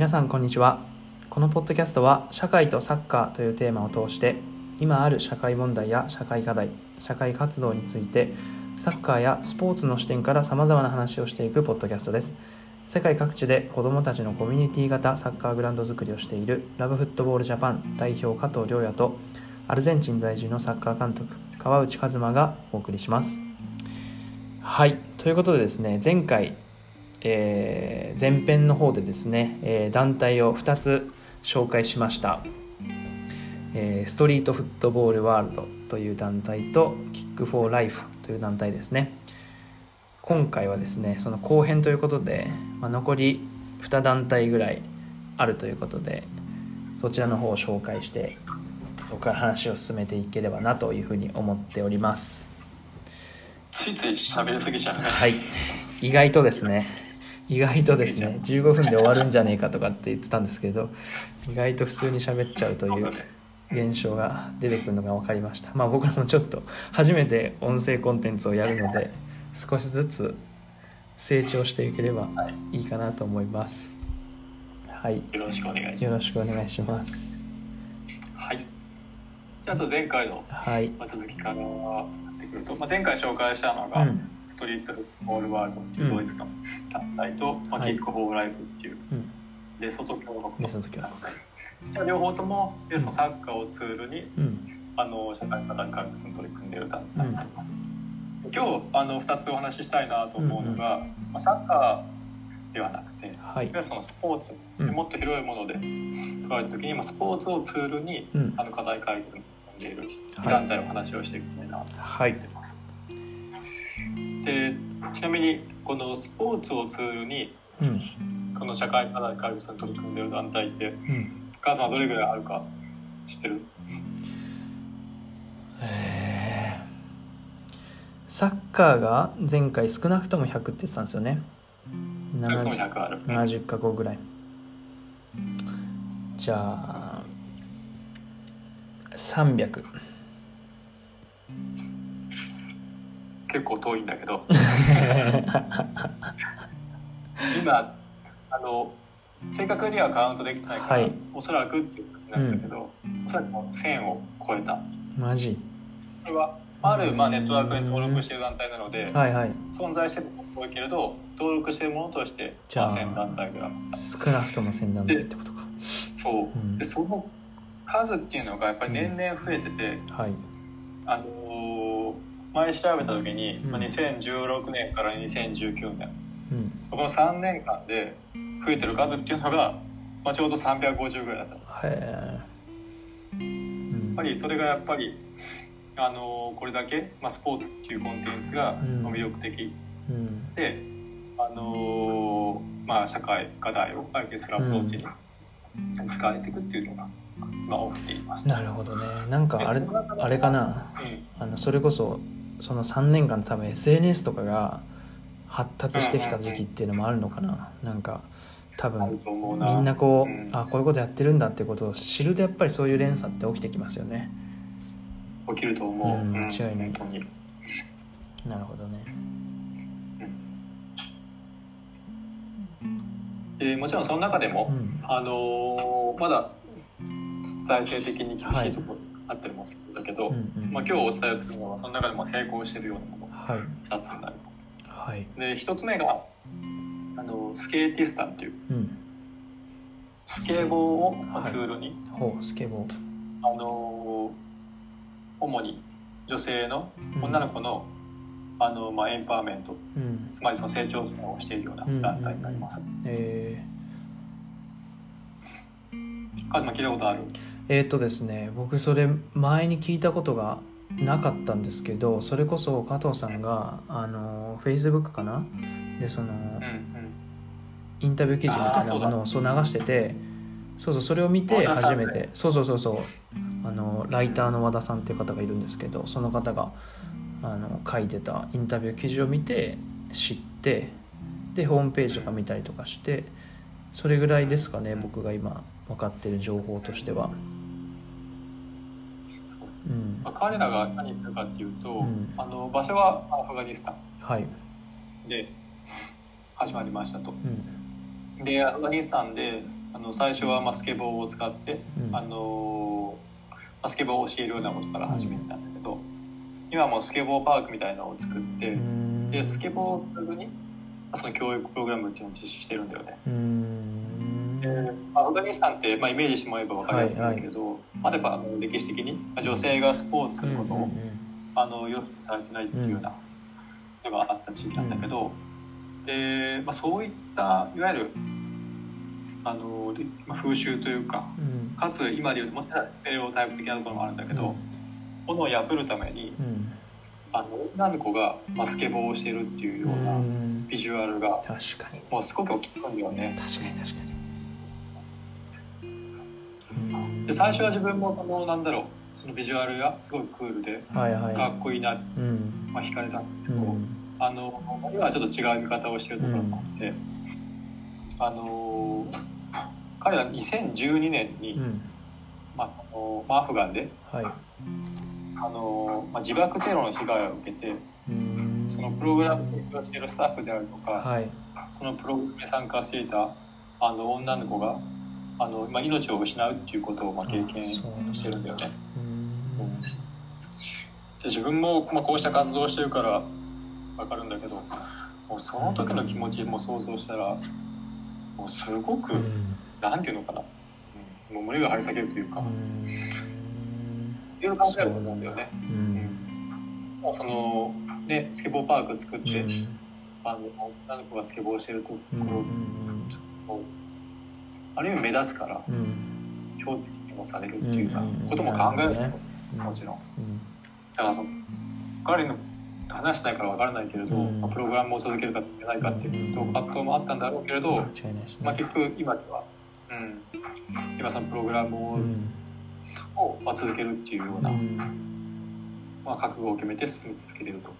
皆さんこんにちは。このポッドキャストは社会とサッカーというテーマを通して今ある社会問題や社会課題社会活動についてサッカーやスポーツの視点からさまざまな話をしていくポッドキャストです。世界各地で子どもたちのコミュニティ型サッカーグラウンド作りをしているラブフットボールジャパン代表加藤亮也とアルゼンチン在住のサッカー監督川内和馬がお送りします。はい。ということでですね前回えー、前編の方でですね、えー、団体を2つ紹介しました、えー、ストリートフットボールワールドという団体とキックフォーライフという団体ですね。今回はですねその後編ということで、まあ、残り2団体ぐらいあるということでそちらの方を紹介してそこから話を進めていければなというふうに思っております。ついつい喋りすぎちゃうね。はい。意外とですね意外とですね15分で終わるんじゃねえかとかって言ってたんですけど意外と普通に喋っちゃうという現象が出てくるのが分かりました。まあ僕らもちょっと初めて音声コンテンツをやるので少しずつ成長していければい。いかなと思います。はい。よろしくお願いします。よろしくお願いします。はい。じゃあと前回の続きからやってくると、まあ、前回紹介したのが、うん。ストリートボールワールドっていうドイツの団体と、まあ、キックボールライブっていう、レソト共和国のじゃあ両方ともそのサッカーをツールに、あの社会科学開発に取り組んでいる団体になります。今日あの2つお話ししたいなと思うのが、まあ、サッカーではなくて、はい、いわゆるそのスポーツ、もっと広いもので捉えた時に、まあ、スポーツをツールに、あの課題解決に取り組んでいる団体の話をしていきたいなと思ってます。でちなみにこのスポーツをツールに、うん、この社会課題解決に取り組んでる団体って、うん、母さんはどれぐらいあるか知ってる？えサッカーが前回少なくとも100って言ってたんですよね。70, 70か国ぐらい。じゃあ300結構遠いんだけど。今あの正確にはカウントできてないから、はい、おそらくっていう感じなんだけど、うん、おそらくもう1000を超えた。マジ。これはある、まあ、ネットワークに登録している団体なので、はいはい、存在してるもの多いけれど登録しているものとしてじゃあ1000団体ぐらい少なくとも1000団体ってことか。そう、うん、でその数っていうのがやっぱり年々増えてて、うん、はい、あの前調べた時に、うん、2016年から2019年、うん、この3年間で増えてる数っていうのが、まあ、ちょうど350ぐらいだった。やっぱりそれがやっぱりあのこれだけ、まあ、スポーツっていうコンテンツが魅力的、うん、であのまあ、社会課題を解決するアプローチに使われていくっていうのが、まあ、起きています、なるほどね。なんかあれあれかな、あのそれこそその3年間多分 SNS とかが発達してきた時期っていうのもあるのかな、うん、なんか多分みんなこう、うん、あこういうことやってるんだってことを知るとやっぱりそういう連鎖って起きてきますよね。起きると思う、うん、間違いない、なるほどね、でもちろんその中でも、あのー、まだ財政的に厳しいところ、はいあったりもするんだけど、うんうん、まあ、今日お伝えするのはその中でも成功してるようなものが2つになります。はい、で1つ目があのスケーティスタンという、うん、スケボーをツールに、はい、スケボー。あの主に女性の女の子のうん、あのまあ、エンパワーメント、うん、つまりその成長をしているような団体になります。うんうんうん、えー、カズマ聞いたことある？えっ、ー、とですね僕それ前に聞いたことがなかったんですけどそれこそ加藤さんがあのフェイスブックかな？でその、うんうん、インタビュー記事みたいなものをそう流しててそうそうそれを見て初めて。そうそうそうそう。あのライターの和田さんっていう方がいるんですけどその方があの書いてたインタビュー記事を見て知ってでホームページとか見たりとかしてそれぐらいですかね僕が今分かってる情報としては。うん。まあ、彼らが何するかっていうと、うん、あの場所はアフガニスタン、はい、で始まりましたと。うん、でアフガニスタンであの最初はまあスケボーを使って、うん、あのまあ、スケボーを教えるようなことから始めたんだけど、うん、今もスケボーパークみたいなのを作って、でスケボーをすぐにその教育プログラムっていうのを実施してるんだよね。でアフガニスタンって、まあ、イメージしてもらえば分かりやすいんだけど、はいはい、まあ、や歴史的に女性がスポーツすることを、あの良しとされてないっていうようなのがあった地域なんだけど、で、まあ、そういったいわゆるあの、まあ、風習というか、うん、かつ今でいうともしかしたらステレオタイプ的なところもあるんだけど、このを破るために、あの女の子が、まあ、スケボーをしてるっていうようなビジュアルが確かに。もうすごく大きくんだよね。確かに確かにで最初は自分もそのなんだろうそのビジュアルがすごいクールで、はいはい、かっこいいな、うん、まあ、惹かれたんだけど、うん、あの今はちょっと違う見方をしてるところもあって、うん、あの彼ら2012年に、まあ、あのアフガンで、はい、あのまあ、自爆テロの被害を受けてそのプログラムに提供しているスタッフであるとか、はい、そのプログラムに参加していたあの女の子があの、まあ、命を失うっていうことをまあ経験してるんだよね。で自分も、まあ、こうした活動をしてるから分かるんだけどもうその時の気持ちも想像したらもうすごく、うん、なんていうのかな、うん、もう胸が張り裂けるというか、うん、いう感じだと思うんだよね。うん、そのねスケボーパーク作って、うん、あの女の子がスケボーしてるところ、うん、ある意味目立つから、標的にもされるっていうか、ことも考えるもちろん。だから彼の話しないから分からないけれど、まあ、プログラムを続けるかいけないかっていうと葛藤もあったんだろうけれど、まあ、結局今では、うん、今そのプログラムを,、をまあ、続けるっていうような、まあ、覚悟を決めて進み続けていると。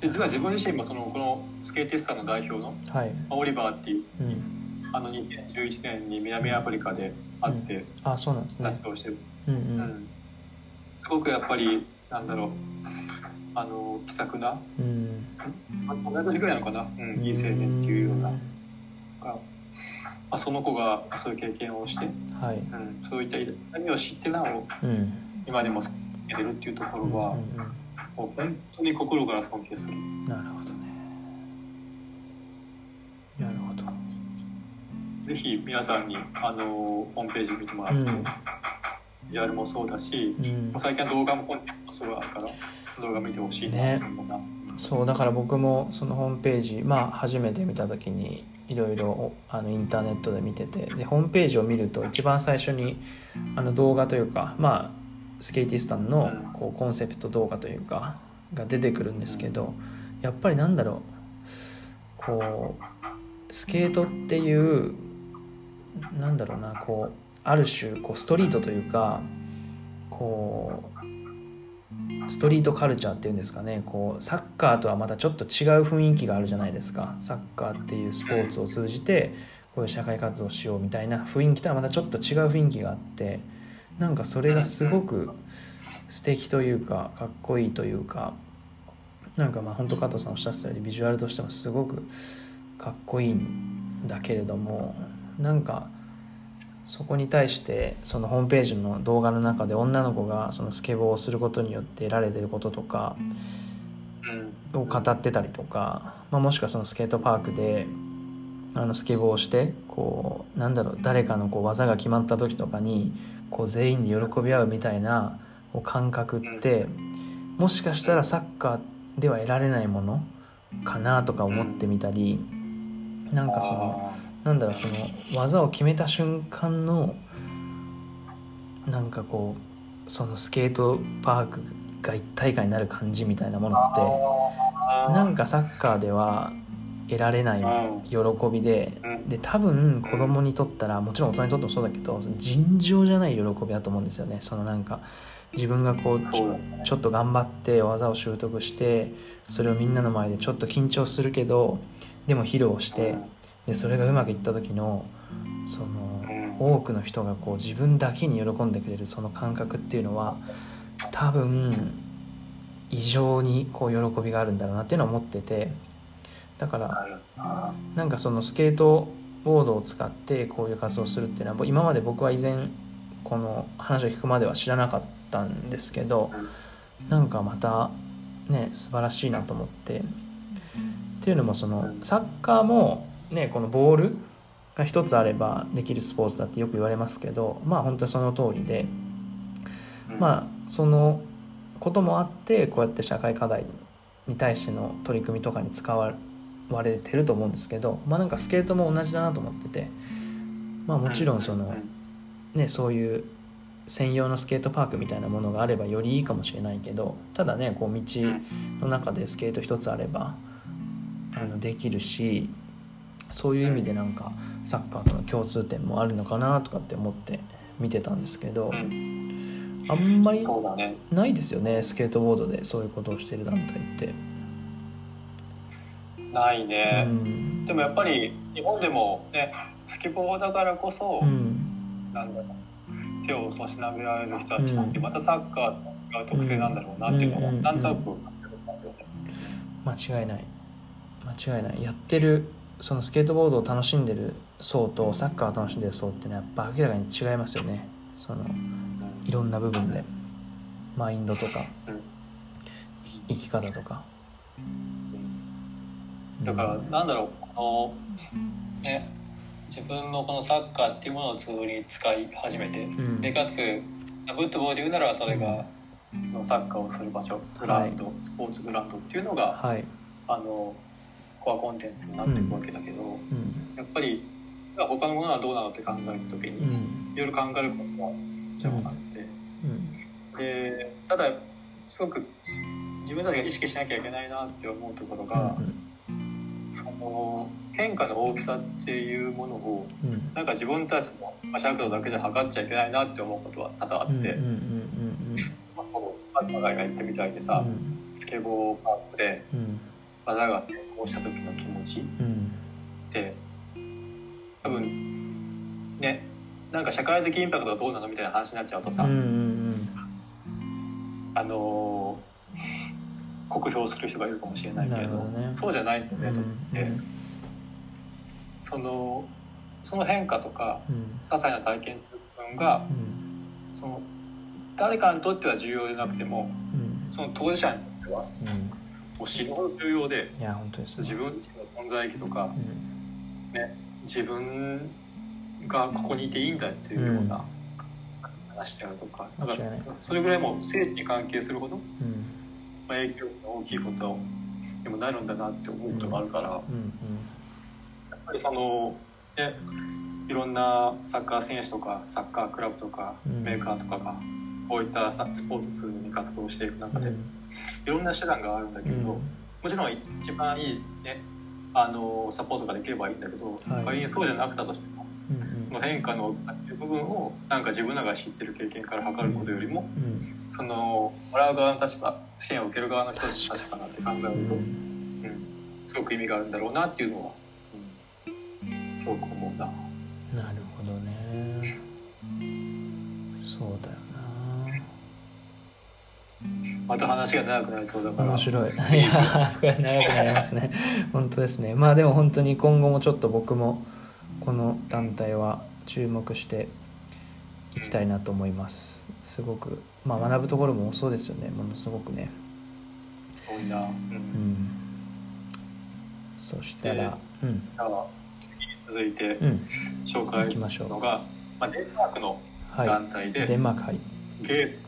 で実は自分自身もそのこのスケーティスターの代表の、はい、オリバーっていう、うん、あの2011年に南アフリカで会って、うん、あそうなんですね。活動してる、うん。うん、すごくやっぱりなんだろうあの気さくな、うん、同い年ぐらいのかな、うん、いい青年っていうような、まあ、その子がそういう経験をして、はい。うん、そういった何を知ってなお、うん、今でも続けてるっていうところは、うんうん、もう本当に心から尊敬する。なるほどね。ぜひ皆さんにあのホームページ見てもらって、うん。ビジュアルもそうだし、うん、最近は動画もコンテンツもすごいあるから動画見てほしいなと思うな、ね、そうだから僕もそのホームページまあ初めて見た時にいろいろあのインターネットで見ててでホームページを見ると一番最初にあの動画というかまあスケーティスタンのこうコンセプト動画というかが出てくるんですけどやっぱりなんだろう。こうスケートっていうなんだろうなこうある種こうストリートというかこうストリートカルチャーっていうんですかね。こうサッカーとはまたちょっと違う雰囲気があるじゃないですか。サッカーっていうスポーツを通じてこういう社会活動しようみたいな雰囲気とはまたちょっと違う雰囲気があってなんかそれがすごく素敵というかかっこいいというかなんかまあ本当加藤さんおっしゃってたようにビジュアルとしてもすごくかっこいいんだけれどもなんかそこに対してそのホームページの動画の中で女の子がそのスケボーをすることによって得られてることとかを語ってたりとか、まあ、もしくはそのスケートパークであのスケボーをしてこうなんだろう誰かのこう技が決まった時とかにこう全員で喜び合うみたいな感覚ってもしかしたらサッカーでは得られないものかなとか思ってみたりなんかそのなんだろうその技を決めた瞬間のなんかこうそのスケートパークが一体感になる感じみたいなものってなんかサッカーでは得られない喜びでで多分子供にとったらもちろん大人にとってもそうだけど尋常じゃない喜びだと思うんですよね。そのなんか自分がこうちょっと頑張って技を習得してそれをみんなの前でちょっと緊張するけどでも披露してでそれがうまくいった時のその多くの人がこう自分だけに喜んでくれるその感覚っていうのは多分異常にこう喜びがあるんだろうなっていうのは思っててだからなんかそのスケートボードを使ってこういう活動をするっていうのは今まで僕は以前この話を聞くまでは知らなかったんですけどなんかまたね素晴らしいなと思って。っていうのもそのサッカーもねこのボールが一つあればできるスポーツだってよく言われますけどまあ本当にその通りでまあそのこともあってこうやって社会課題に対しての取り組みとかに使われてると思うんですけどまあなんかスケートも同じだなと思っててまあもちろんそのねそういう専用のスケートパークみたいなものがあればよりいいかもしれないけどただねこう道の中でスケート一つあればあのできるしそういう意味でなんかサッカーとの共通点もあるのかなとかって思って見てたんですけど、あんまりないですよねスケートボードでそういうことをしてる団体って。ないね、うん、でもやっぱり日本でもねスケボーだからこそ、うん、なんだろう手を差し伸べられる人たちなんてまたサッカーが特性なんだろうなっていうのはなんとなく間違いない。間違いない。やってるそのスケートボードを楽しんでる層とサッカーを楽しんでる層っていうのはやっぱ明らかに違いますよね。そのいろんな部分で。マインドとか。生き方とか。だからなんだろうこのね自分のこのサッカーっていうものをツールに使い始めて、うん、でかつフットボールで言うならそれが、そのサッカーをする場所グラウンド、はい、スポーツグラウンドっていうのが、はい、あのコアコンテンツになっていくわけだけど、うん、やっぱり他のものはどうなのって考えた時に、いろいろ考えることがもちろんあって、でただすごく自分たちが意識しなきゃいけないなって思うところが、その変化の大きさっていうものを、うん、なんか自分たちの尺度だけで測っちゃいけないなって思うことは多々あって。マが言ってみたいでさ、うん、スケボーパークで技が成功した時の気持ちって、多分ねなんか社会的インパクトはどうなのみたいな話になっちゃうとさ、あの酷評する人がいるかもしれないけれど、ね、そうじゃないんだねと思って、うん、そのその変化とか、うん、些細な体験分が、うん、その誰かにとっては重要でなくても、その当事者にとっては、もう死ぬほど重要でいや本当です、ね、自分の存在意義とか、ね、自分がここにいていいんだっていうような話であるとか,、なんかそれぐらいもう政治に関係するほど、まあ、影響が大きいことにもなるんだなって思うことがあるから、やっぱりそのねいろんなサッカー選手とかサッカークラブとかメーカーとかがこういったスポーツツールに活動していく中で、いろんな手段があるんだけど、もちろん一番いいねあのサポートができればいいんだけど、仮にそうじゃなくたとしても、その変化の部分をなんか自分らが知ってる経験から測ることよりも、そのもらう側の立場支援を受ける側の人たちの立場なって考えると、うん、すごく意味があるんだろうなっていうのは、うん、すごく思うな。なるほどね。そうだよな。また話が長くなりそうだから。面白い。いや長くなりますね。本当ですね。まあでも本当に今後もちょっと僕もこの団体は注目していきたいなと思います。すごく。まあ学ぶところもそうですよね。ものすごくね。多いな。うん、うん、そしたら、うん、次に続いて紹介するのが、まあ、デンマークの団体で、はい、デンマークはい。ゲーム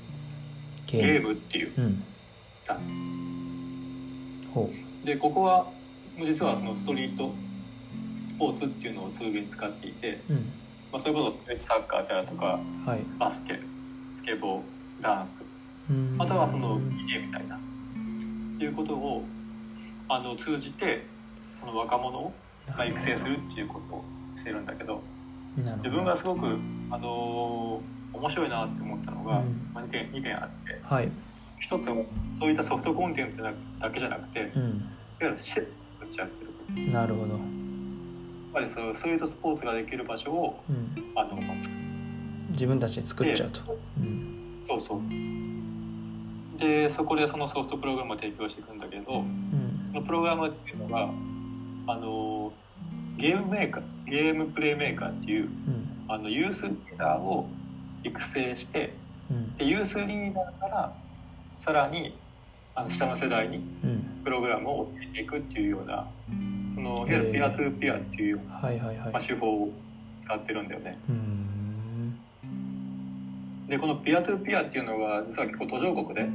ゲーム。っていう、うん、ほう。でここは実はそのストリートスポーツっていうのをツールに使っていて、うん、まあ、そういうことサッカーであるとか、はい、バスケスケボーダンスまたはその DJ みたいな。っていうことをあの通じてその若者を育成するっていうことをしてるんだけど。自分がすごく、あのー、面白いなって思ったのが、うん、まあ、2, 点2点あって、はい、一つはそういったソフトコンテンツだけじゃなくて、うん、いわゆる施設作っちゃってるなるほど。ぱりそうそういうスポーツができる場所を、うん、あのまあ、自分たちで作っちゃうと、うん、そうそう。でそこでそのソフトプログラムを提供していくんだけど、うん、そのプログラムっていうのがあのゲームメーカーゲームプレイメーカーっていう、うん、あのユースリーダーを育成して、うん、でユースリーダーからさらにあの下の世代にプログラムを教えていくっていうような、そのいわゆるピアトゥーピアっていう、まあ、手法を使ってるんだよね。でこのピアトゥーピアっていうのが実は結構途上国で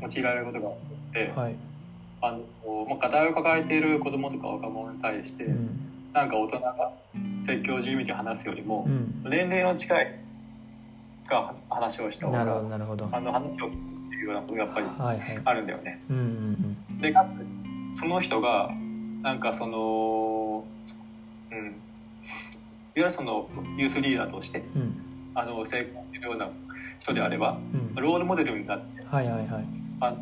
用いられることがあって、はい、あのまあ、課題を抱えている子どもとか若者に対して、うん、なんか大人が説教じみて話すよりも、うん、年齢の近いが話をした方がなるほどあの話を聞くっていうようなことがやっぱりあるんだよね。でかつその人がなんかその、うん、いわゆるそのユースリーダーとして、うん、あの成功するような人であれば、うん、ロールモデルになって、はいはいはい、あ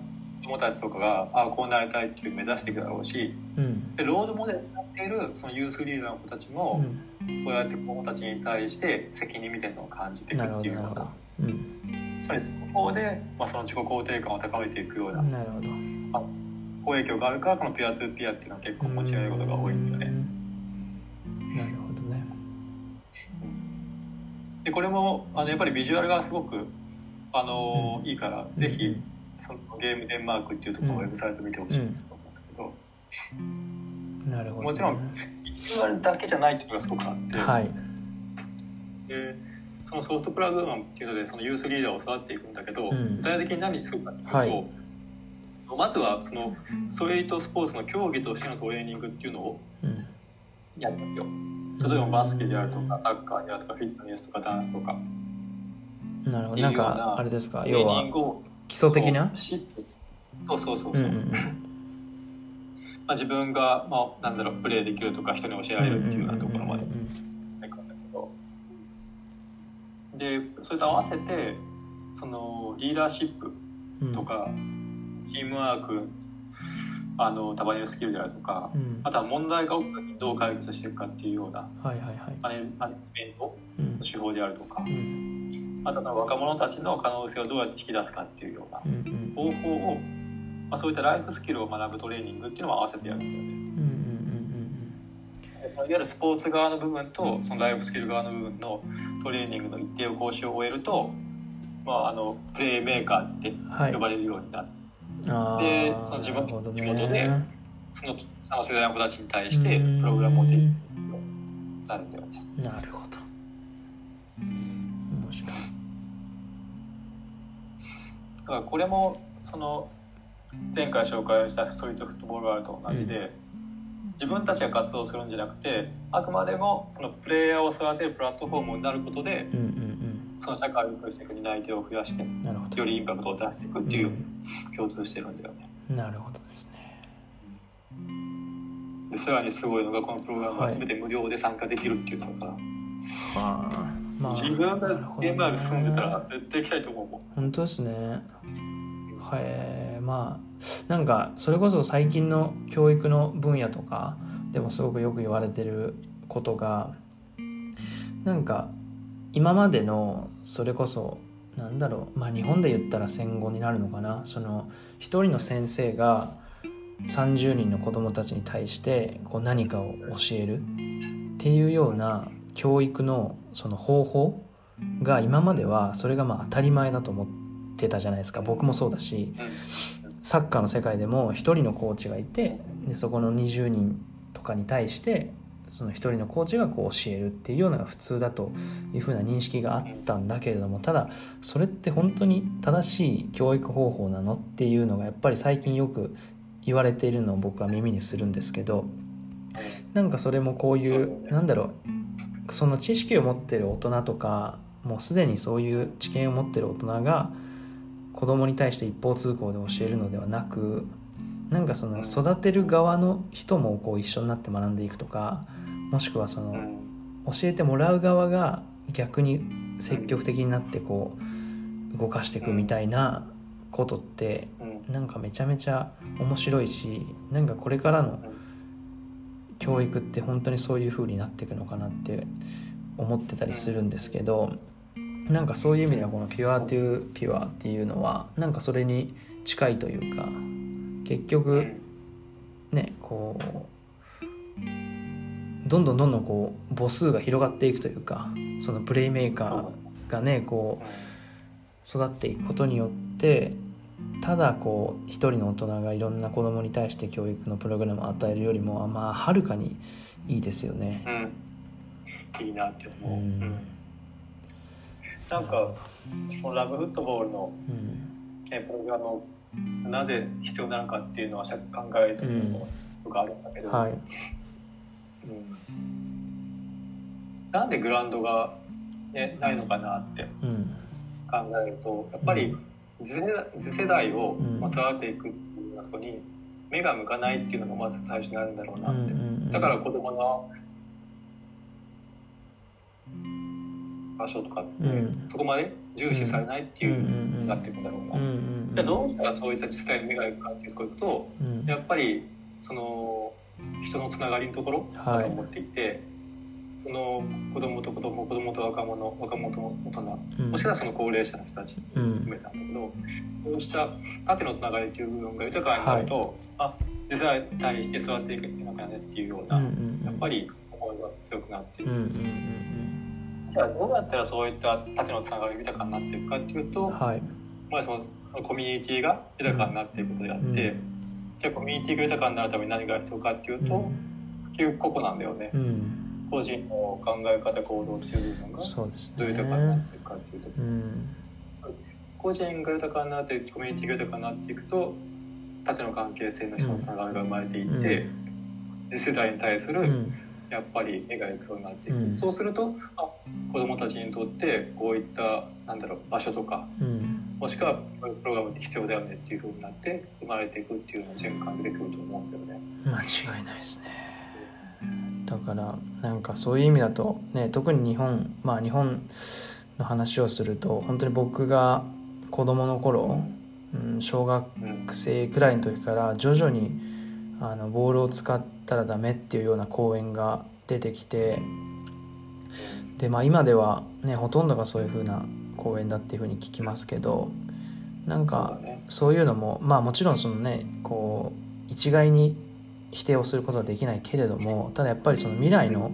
友達とかがあこうなりたいっていう目指していくだろうし、うん、でロールモデルになっているそのユースリーダーの子たちも、こうやって子供たちに対して責任みたいなのを感じていくっていうような。うん、それここで、まあ、その自己肯定感を高めていくようななるほど。あ好影響があるからこのピアトゥーピアっていうのは結構持ち上げることが多いんだよね。なるほどね。でこれもあのやっぱりビジュアルがすごくあの、うん、いいから、ぜひそのゲームデンマークっていうところのウェブサイト見てほしいと思うんだけど、なるほど、ね、もちろんュアルだけじゃないっていうのがすごくあって、はい、でそのソフトプラグマンっていうのでそのユースリーダーを育っていくんだけど、うん、具体的に何するかっていうと、はい、まずはそのストレートスポーツの競技としてのトレーニングっていうのをやるんよ。例えばバスケであるとかサッカーであるとかフィットネスとかダンスとか。なるほど。なんかあれですか？要は基礎的な？そうそうそうそう。うんうん、まあ、自分が、まあ、なんだろうプレーできるとか人に教えられるっていうようなところまででそれと合わせてそのリーダーシップとか、うん、チームワークあの束ねるスキルであるとか、うん、あとは問題が起きた時どう解決していくかっていうような、マネジメントの手法であるとか、うん、あとは若者たちの可能性をどうやって引き出すかっていうような方法を、まあ、そういったライフスキルを学ぶトレーニングっていうのも合わせてやるんだよね。いわゆるスポーツ側の部分とそのライフスキル側の部分のトレーニングの一定を講習を終えると、まあ、あのプレイメーカーって呼ばれるようになって、はい、でその自分の地元でそのその世代の子たちに対してプログラムをできるようになるんだよね。なるほど。面白い。だからこれもその前回紹介したストリートフットボールワールと同じで、うん自分たちが活動するんじゃなくてあくまでもそのプレイヤーを育てるプラットフォームになることで、その社会を良くしていく担い手を増やしてよりインパクトを出していくっていう、共通してるんだよね。なるほどですね。でさらにすごいのがこのプログラムは全て無料で参加できるっていうのが、はい、まあ、自分がゲームーに住んでたら絶対行きたいと思うもん。本当ですね。はい、まあなんかそれこそ最近の教育の分野とかでもすごくよく言われてることがなんか今までのそれこそなんだろうまあ日本で言ったら戦後になるのかな。その一人の先生が30人の子供たちに対してこう何かを教えるっていうような教育のその方法が今まではそれがまあ当たり前だと思ってたじゃないですか。僕もそうだしサッカーの世界でも1人のコーチがいてでそこの20人とかに対してその1人のコーチがこう教えるっていうようなのが普通だというふうな認識があったんだけれどもただそれって本当に正しい教育方法なのっていうのがやっぱり最近よく言われているのを僕は耳にするんですけどなんかそれもこういうなんだろうその知識を持ってる大人とかもうすでにそういう知見を持ってる大人が子供に対して一方通行で教えるのではなくなんかその育てる側の人もこう一緒になって学んでいくとかもしくはその教えてもらう側が逆に積極的になってこう動かしていくみたいなことってなんかめちゃめちゃ面白いしなんかこれからの教育って本当にそういう風になっていくのかなって思ってたりするんですけどなんかそういう意味ではこのピュアトゥピュアっていうのはなんかそれに近いというか結局ねこうどんどんどんどんこう母数が広がっていくというかそのプレイメーカーがねこう育っていくことによってただこう一人の大人がいろんな子供に対して教育のプログラムを与えるよりもまあはるかにいいですよね。うん、いいなって思う。うん、なんかそのラブフットボールの、うん、プログラムをなぜ必要なのかっていうのは考えたことがあるんだけど、うん。はい、なんでグラウンドが、ね、ないのかなって考えるとやっぱり次世代を育てていくっていうことに目が向かないっていうのがまず最初にあるんだろうなって。だから子供の場所とかって、そこまで重視されないっていうになっていくんだろうな。じゃあどうしたらそういった次世代に目が行くかっていうことと、やっぱりその人のつながりのところだと思っていて、その子供と子供子供と若者若者と大人、うん、もしくはその高齢者の人たち含めたんだけど、うん、そうした縦のつながりという部分が豊かになると、はい、あ実際対して育っていくのかねっていうような、うんうんうん、やっぱり思いが強くなっている。うんうんうん、じゃあどうやったらそういった縦のつながりが豊かになっていくかっていうと、はい、まあそのそのコミュニティが豊かになっていくことであって、じゃあコミュニティが豊かになるために何が必要かっていうと、結局個々なんだよね。個人の考え方行動っていう部分がどう豊かになっていくかっていうと個人が豊かになってコミュニティが豊かになっていくと縦の関係性の人のつながりが生まれていって、うん、次世代に対する、やっぱり絵がいくようになっていく、うん、そうするとあ子どもたちにとってこういったなんだろう場所とか、うん、もしくはプログラムって必要だよねっていうふうになって生まれていくっていうのを循環でできると思うんだよね。間違いないですね。だからなんかそういう意味だとね特に日本まあ日本の話をすると本当に僕が子供の頃、うん、小学生くらいの時から徐々にあのボールを使ったらダメっていうような講演が出てきてでまあ今ではねほとんどがそういう風な講演だっていう風に聞きますけどなんかそういうのもまあもちろんそのねこう一概に否定をすることはできないけれどもただやっぱりその未来の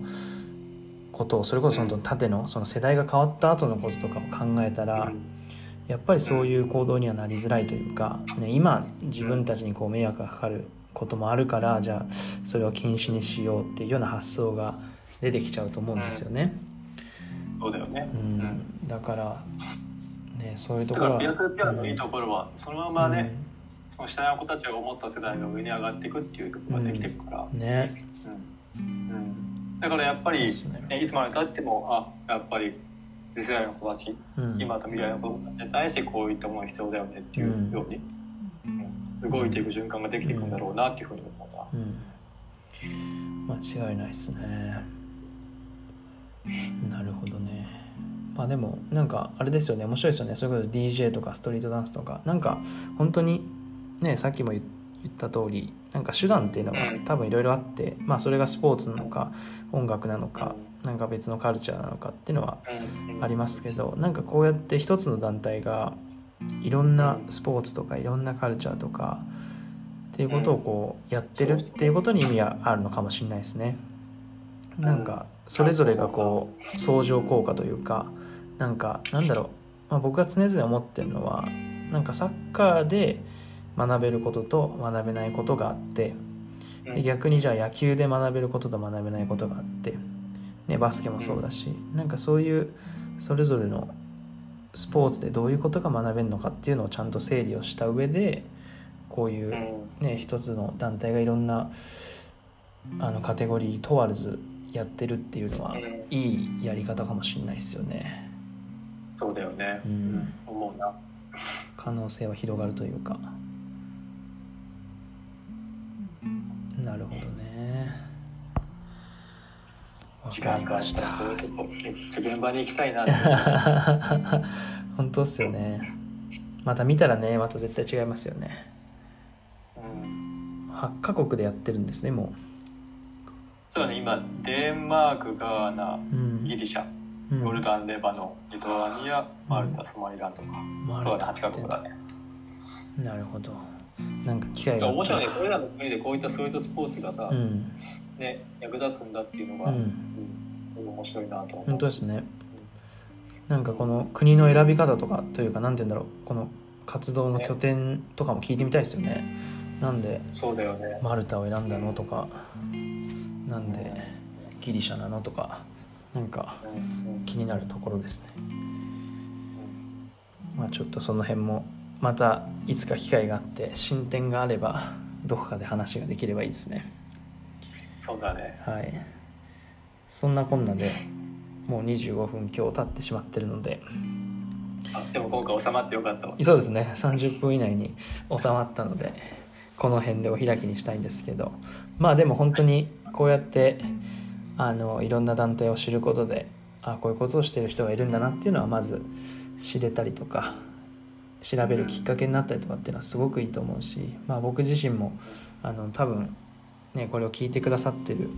ことをそれこそその縦のその世代が変わった後のこととかを考えたらやっぱりそういう行動にはなりづらいというか、ね、今自分たちにこう迷惑がかかることもあるからじゃあそれを禁止にしようっていうような発想が出てきちゃうと思うんですよね。そうだよね、うん、だからねそういうところは。だからピアのいいところは、そのままね、その下の子たちが思った世代が上に上がっていくっていうところができてるから、うん、ね、うん。うん、だからやっぱり、ね、いつまでたってもあやっぱり次世代の子たち、うん、今と未来の子たちに対してこういったものが必要だよねっていうように、うん、動いていく循環ができていくんだろうなっていうふうに思った、間違いないですね。なるほどね。まあでもなんかあれですよね。面白いですよね。それこそ DJ とかストリートダンスとか。なんか本当にねさっきも言った通りなんか手段っていうのが多分いろいろあって、まあそれがスポーツなのか音楽なのかなんか別のカルチャーなのかっていうのはありますけどなんかこうやって一つの団体がいろんなスポーツとかいろんなカルチャーとかっていうことをこうやってるっていうことに意味はあるのかもしれないですね。なんかそれぞれがこう相乗効果というかなんかなんだろう、まあ、僕が常々思ってるのはなんかサッカーで学べることと学べないことがあってで逆にじゃあ野球で学べることと学べないことがあって、ね、バスケもそうだしなんかそういうそれぞれのスポーツでどういうことが学べるのかっていうのをちゃんと整理をした上でこういう、ね、一つの団体がいろんなあのカテゴリー問わずやってるっていうのはいいやり方かもしれないですよね。そうだよね、うん、思うな。可能性は広がるというか。なるほどね時間がした。めっちゃ現場に行きたいな。本当っすよね。また見たらねまた絶対違いますよね、うん、8カ国でやってるんですねもう。そうね今デンマークガーナ、ギリシャ、ヨルダンレバノンリトアニアマルタソマリランドか、そうだね8カ国だね。なるほど。なんか機会が面白いね。これらの国でこういったそういったスポーツがさ、うん、ね、役立つんだっていうのが、うん。うん、面白いなと思本当ですね、なんかこの国の選び方とかというか何て言うんだろう。この活動の拠点とかも聞いてみたいですよね、ね、なんでそうだよね。マルタを選んだのとかなんでギリシャなのとかなんか気になるところですね、まあちょっとその辺もまたいつか機会があって進展があればどこかで話ができればいいですねそうだね。はい。そんなこんなでもう25分今日経ってしまってるので。あでも今回収まってよかったわそうですね。30分以内に収まったのでこの辺でお開きにしたいんですけど。まあでも本当にこうやってあのいろんな団体を知ることであこういうことをしてる人がいるんだなっていうのはまず知れたりとか調べるきっかけになったりとかっていうのはすごくいいと思うし、まあ、僕自身もあの多分ねこれを聞いてくださってる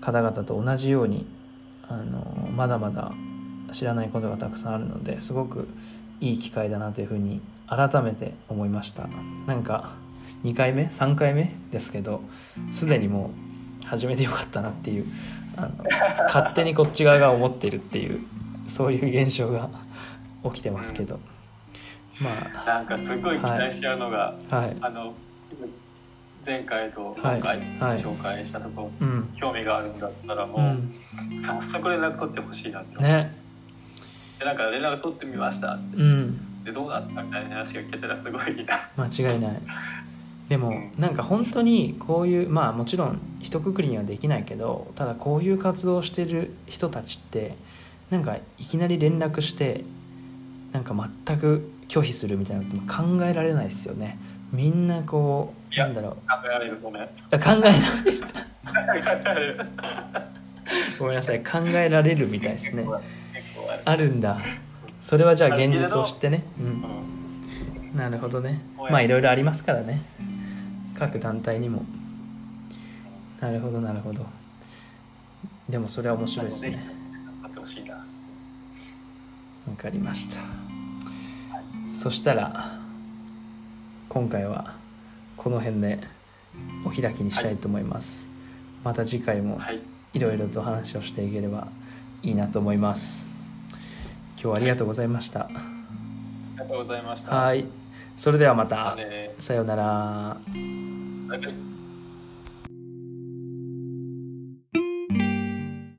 方々と同じようにあのまだまだ知らないことがたくさんあるのですごくいい機会だなというふうに改めて思いました。なんか2回目3回目ですけどすでにもう始めてよかったなっていうあの勝手にこっち側が思ってるっていうそういう現象が起きてますけど。まあ、なんかすごい期待しちゃうのが、はい、あの前回と今回紹介したところ、はい。はい、興味があるんだったらもう、うん、早速連絡取ってほしいなってね。でなんか連絡取ってみましたって、うん、でどうなったみたいな話が聞けたらすごいいいな。間違いない。でも、うん、なんか本当にこういうまあもちろん一括りにはできないけどただこういう活動をしてる人たちってなんかいきなり連絡してなんか全く拒否するみたいなこと考えられないですよねみんなこうなんだろう。考えられるごめん。考えられる。ごめんなさい。考えられるみたいですね。ある。んだ。それはじゃあ現実を知ってね。うん。なるほどね。まあいろいろありますからね。各団体にも。なるほどなるほど。でもそれは面白いですね。わかりました。そしたら今回はこの辺でお開きにしたいと思います、はい、また次回もい。ろいろと話をしていければいいなと思います。今日はありがとうございました、ありがとうございました。はい。それではまた。さようなら。バイバイ